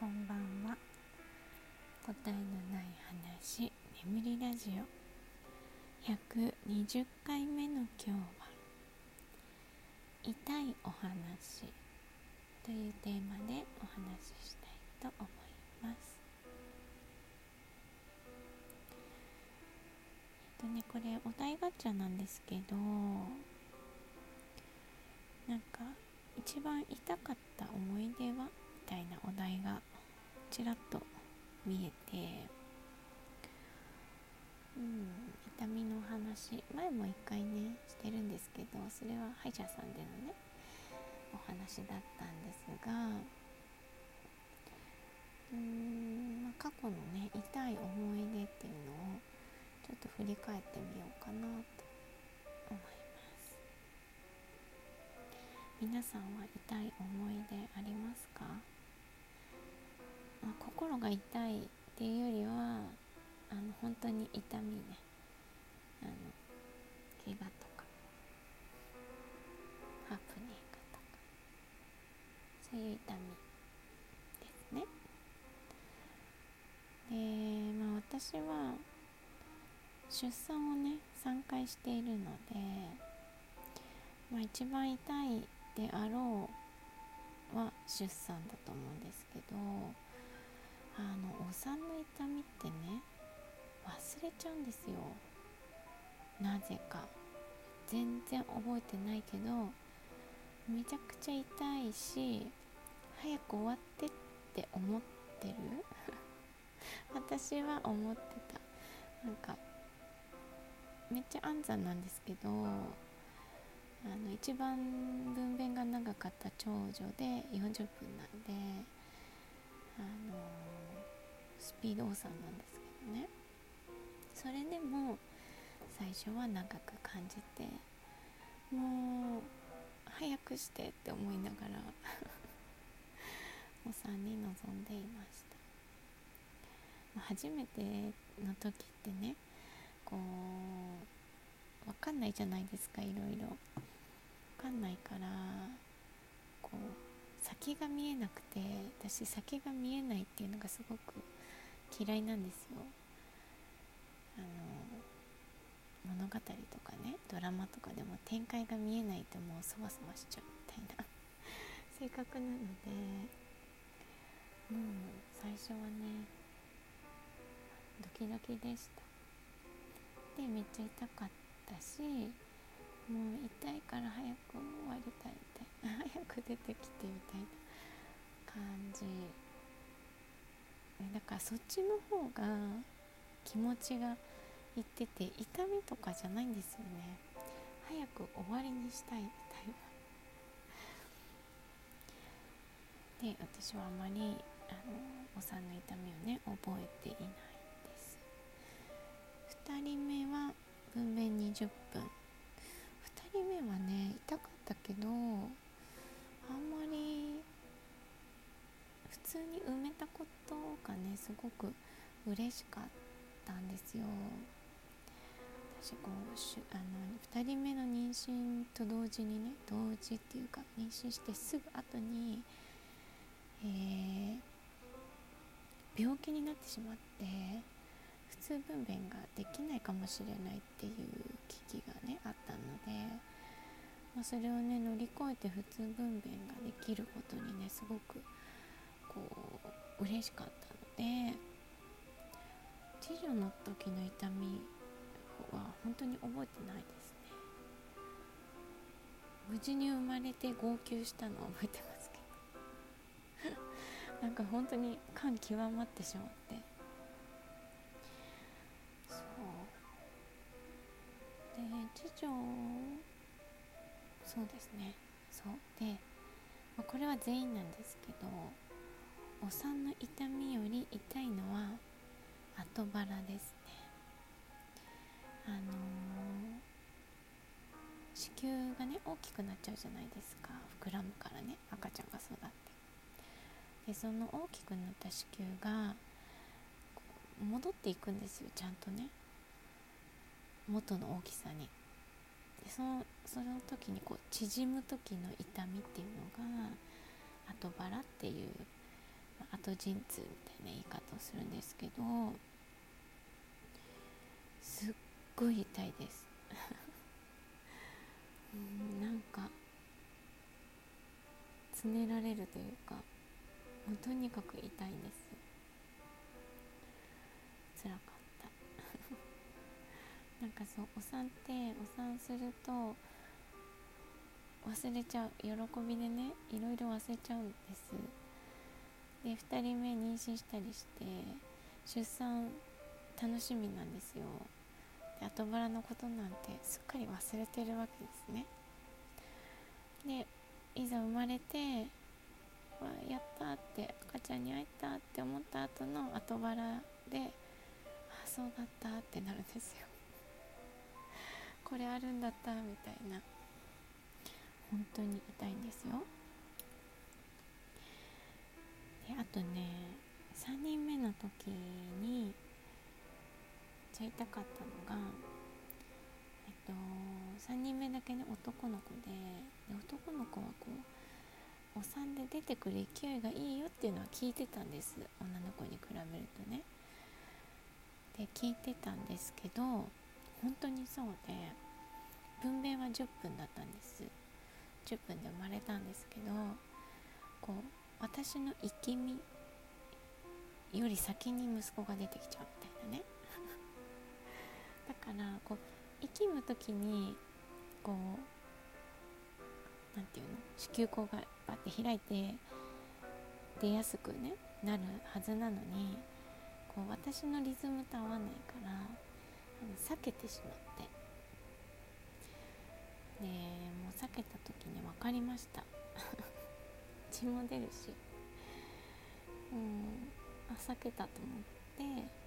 こんばんは。答えのない話眠りラジオ。120回目の今日は痛いお話。というテーマでお話ししたいと思います。えっとねこれお題ガチャなんですけどなんか一番痛かった思い出は？みたいなお題がちらっと見えてうん痛みの話前も一回ねしてるんですけどそれは歯医者さんでのねお話だったんですがうーん、まあ、過去のね痛い思い出っていうのをちょっと振り返ってみようかなと思います。皆さんは痛い思い出ありますか？まあ、心が痛いっていうよりはあの本当に痛みね。あの怪我とか。ハプニングとか。そういう痛みですね。でまあ私は出産をね3回しているので、まあ、一番痛いであろうは出産だと思うんですけどあのお産の痛みってね忘れちゃうんですよ。なぜか。全然覚えてないけどめちゃくちゃ痛いし早く終わってって思ってる？私は思ってた。なんかめっちゃ安産なんですけどあの一番分娩が長かった長女で40分なんであのスピードお産なんですけどね。それでも最初は長く感じてもう早くしてって思いながらお産に臨んでいました、初めての時ってねこう分かんないじゃないですかいろいろ。分かんないからこう先が見えなくて私先が見えないっていうのがすごく嫌いなんですよ。あの物語とかねドラマとかでも展開が見えないともうそわそわしちゃうみたいな。性格なのでもう最初はねドキドキでした。でめっちゃ痛かったしもう痛いから早く終わりたいみたいな。早く出てきてみたいな感じ。だからそっちの方が気持ちがいってて痛みとかじゃないんですよね。早く終わりにしたいみたいなで私はあまりあのお産の痛みをね覚えていないです。2人目は分娩20分。2人目はね痛かったけどあんまり普通に埋めたことがねすごく嬉しかったんですよ。私こうしあの2人目の妊娠と同時にね同時っていうか妊娠してすぐ後に、えー、病気になってしまって普通分娩ができないかもしれないっていう危機がねあったので、まあ、それをね乗り越えて普通分娩ができることにねすごくこう嬉しかったので次女の時の痛みは本当に覚えてないですね。無事に生まれて号泣したのは覚えてますけど。なんか本当に感極まってしまって。そう。で次女そうですね。そう。で、まあ、これは全員なんですけどお産の痛みより痛いのは後腹ですね。あのー、子宮がね大きくなっちゃうじゃないですか。膨らむからね。赤ちゃんが育って。でその大きくなった子宮が戻っていくんですよ。ちゃんとね。元の大きさに。でそのその時にこう縮む時の痛みっていうのが後腹っていう、後陣痛みたいな言い方をするんですけどすっごい痛いです。うんなんかつねられるというかもうとにかく痛いんです。辛かった。なんかそうお産ってお産すると忘れちゃう。喜びでねいろいろ忘れちゃうんです。で2人目妊娠したりして出産楽しみなんですよ。で後腹のことなんてすっかり忘れてるわけですね。でいざ生まれてわやったって赤ちゃんに会えたって思った後の後腹であそうだったってなるんですよ。これあるんだったみたいな。本当に痛いんですよ。あとね3人目の時にめっちゃ痛かったのがえっと3人目だけね男の子でで男の子はこうお産で出てくる勢いがいいよっていうのは聞いてたんです。女の子に比べるとね。で聞いてたんですけど本当にそうで分娩は10分だったんです。10分で生まれたんですけどこう私の生き身より先に息子が出てきちゃうみたいなね。だからこう生きむ時にこう何て言うの？子宮口がバッて開いて出やすくねなるはずなのにこう私のリズムと合わないから避けてしまって。でもう避けた時に分かりました。血も出るしうんあ避けたと思って。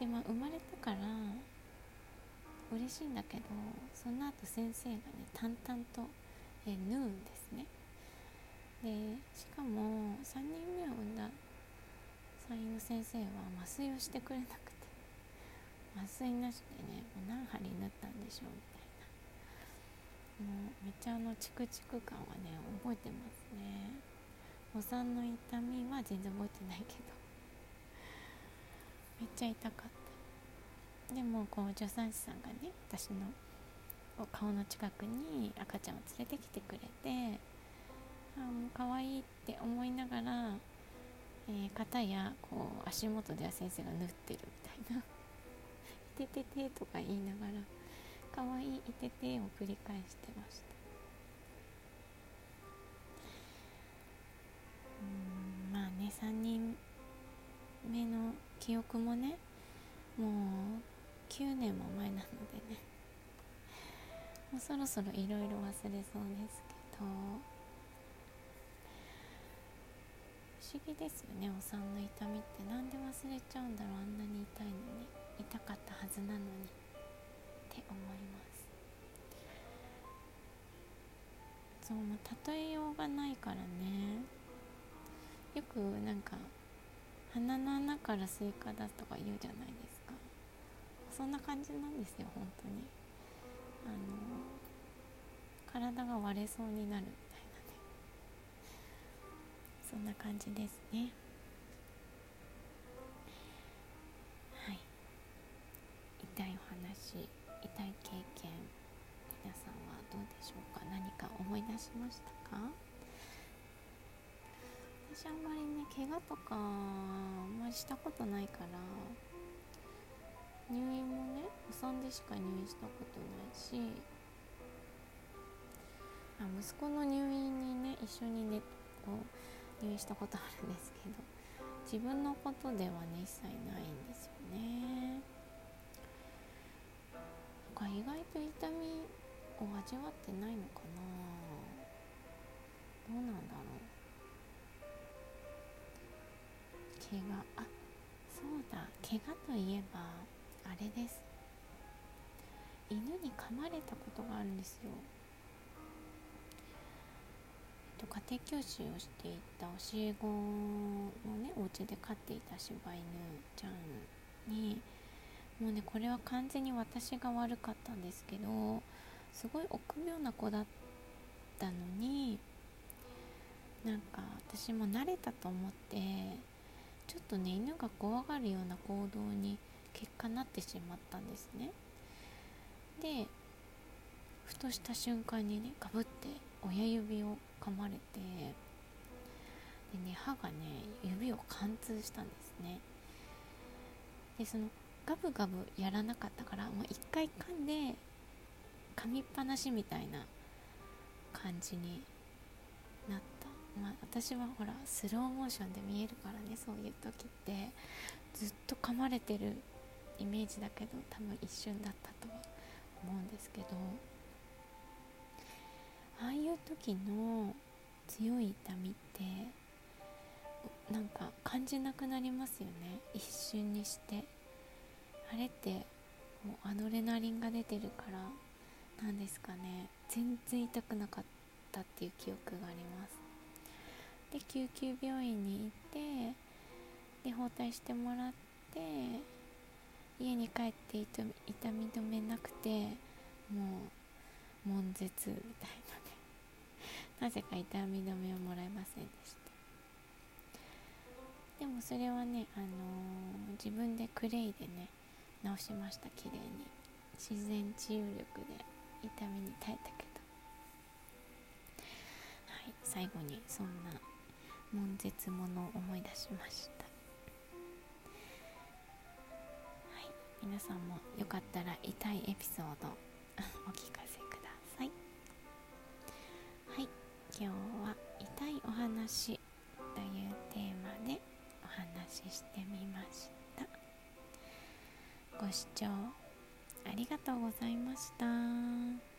でまあ生まれてから嬉しいんだけどその後先生がね淡々と、え縫うんですね。でしかも3人目を産んだ産院の先生は麻酔をしてくれなくて麻酔なしでねもう何針縫ったんでしょうみたいな。もうめっちゃあのチクチク感はね覚えてますね。お産の痛みは全然覚えてないけど。めっちゃ痛かった。でもこう助産師さんがね私の顔の近くに赤ちゃんを連れてきてくれてあもう可愛いって思いながら、えー、肩やこう足元では先生が縫ってるみたいな「いててて」とか言いながらかわいいいててを繰り返してました。うんまあね3人目の記憶もねもう9年も前なのでね。もうそろそろいろいろ忘れそうですけど。不思議ですよねお産の痛みって。なんで忘れちゃうんだろうあんなに痛いのに。痛かったはずなのに。って思います。そうまあ例えようがないからね。よくなんか鼻の穴からスイカ出すとか言うじゃないですか。そんな感じなんですよ本当に。あの体が割れそうになるみたいなね。そんな感じですね。はい。痛いお話。痛い経験皆さんはどうでしょうか？何か思い出しましたか？私あんまりね怪我とかあんまりしたことないから入院もねお産でしか入院したことないしあ息子の入院にね一緒にねこう入院したことあるんですけど自分のことではね一切ないんを味わってないのかな。どうなんだろう。怪我。あそうだ。怪我といえばあれです。犬に噛まれたことがあるんですよ。えっと家庭教師をしていた教え子のねお家で飼っていた柴犬ちゃんにもうねこれは完全に私が悪かったんですけどすごい臆病な子だったのになんか私も慣れたと思ってちょっとね犬が怖がるような行動に結果なってしまったんですね。でふとした瞬間にねかぶって親指を噛まれてでね歯がね指を貫通したんですね。でそのガブガブやらなかったからもう一回噛んで噛みっぱなしみたいな感じになった。まあ私はほらスローモーションで見えるからねそういう時ってずっと噛まれてるイメージだけど多分一瞬だったとは思うんですけどああいう時の強い痛みってなんか感じなくなりますよね。一瞬にして。あれってもうアドレナリンが出てるからなんですかね。全然痛くなかったっていう記憶があります。で救急病院に行ってで包帯してもらって家に帰って痛み止めなくてもう悶絶みたいなね。なぜか痛み止めをもらえませんでした。でもそれはね、あのー、自分でクレイでね直しました。綺麗に。自然治癒力で。痛みに耐えたけど。はい最後にそんな悶絶ものを思い出しました。はい皆さんもよかったら痛いエピソード お聞かせください。はい今日は痛いお話というテーマでお話ししてみました。ご視聴ありがとうございました。